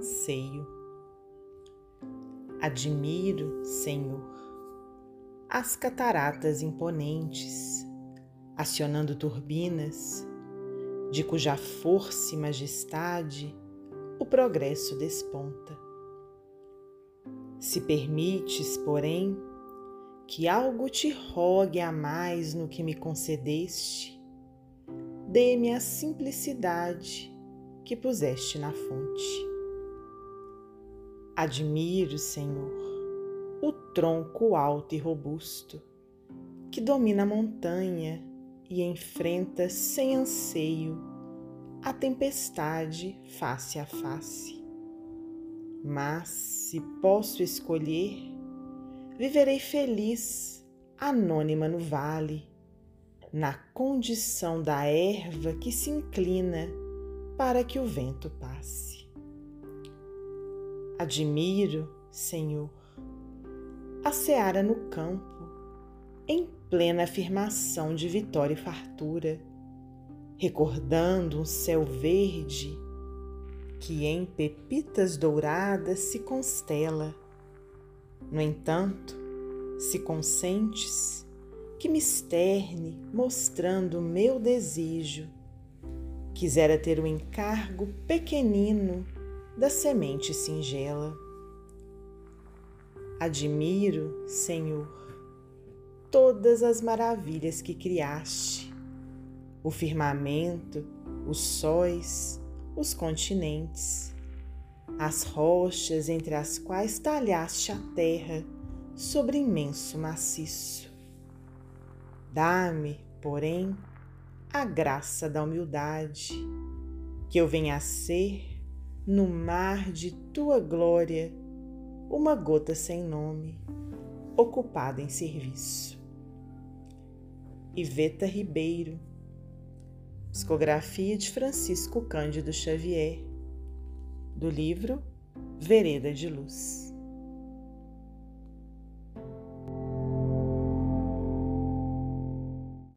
anseio. Admiro, Senhor, as cataratas imponentes, acionando turbinas, de cuja força e majestade o progresso desponta. Se permites, porém, que algo te rogue a mais no que me concedeste, dê-me a simplicidade que puseste na fonte. Admiro, Senhor, o tronco alto e robusto que domina a montanha e enfrenta sem anseio a tempestade face a face. Mas, se posso escolher, viverei feliz, anônima no vale, na condição da erva que se inclina para que o vento passe. Admiro, Senhor, a seara no campo, em plena afirmação de vitória e fartura, recordando um céu verde que em pepitas douradas se constela. No entanto, se consentes que me externe mostrando meu desejo, quisera ter o encargo pequenino da semente singela. Admiro, Senhor, todas as maravilhas que criaste: o firmamento, os sóis, os continentes, as rochas entre as quais talhaste a terra sobre imenso maciço. Dá-me, porém, a graça da humildade, que eu venha a ser, no mar de tua glória, uma gota sem nome, ocupada em serviço. Iveta Ribeiro, psicografia de Francisco Cândido Xavier, do livro Vereda de Luz.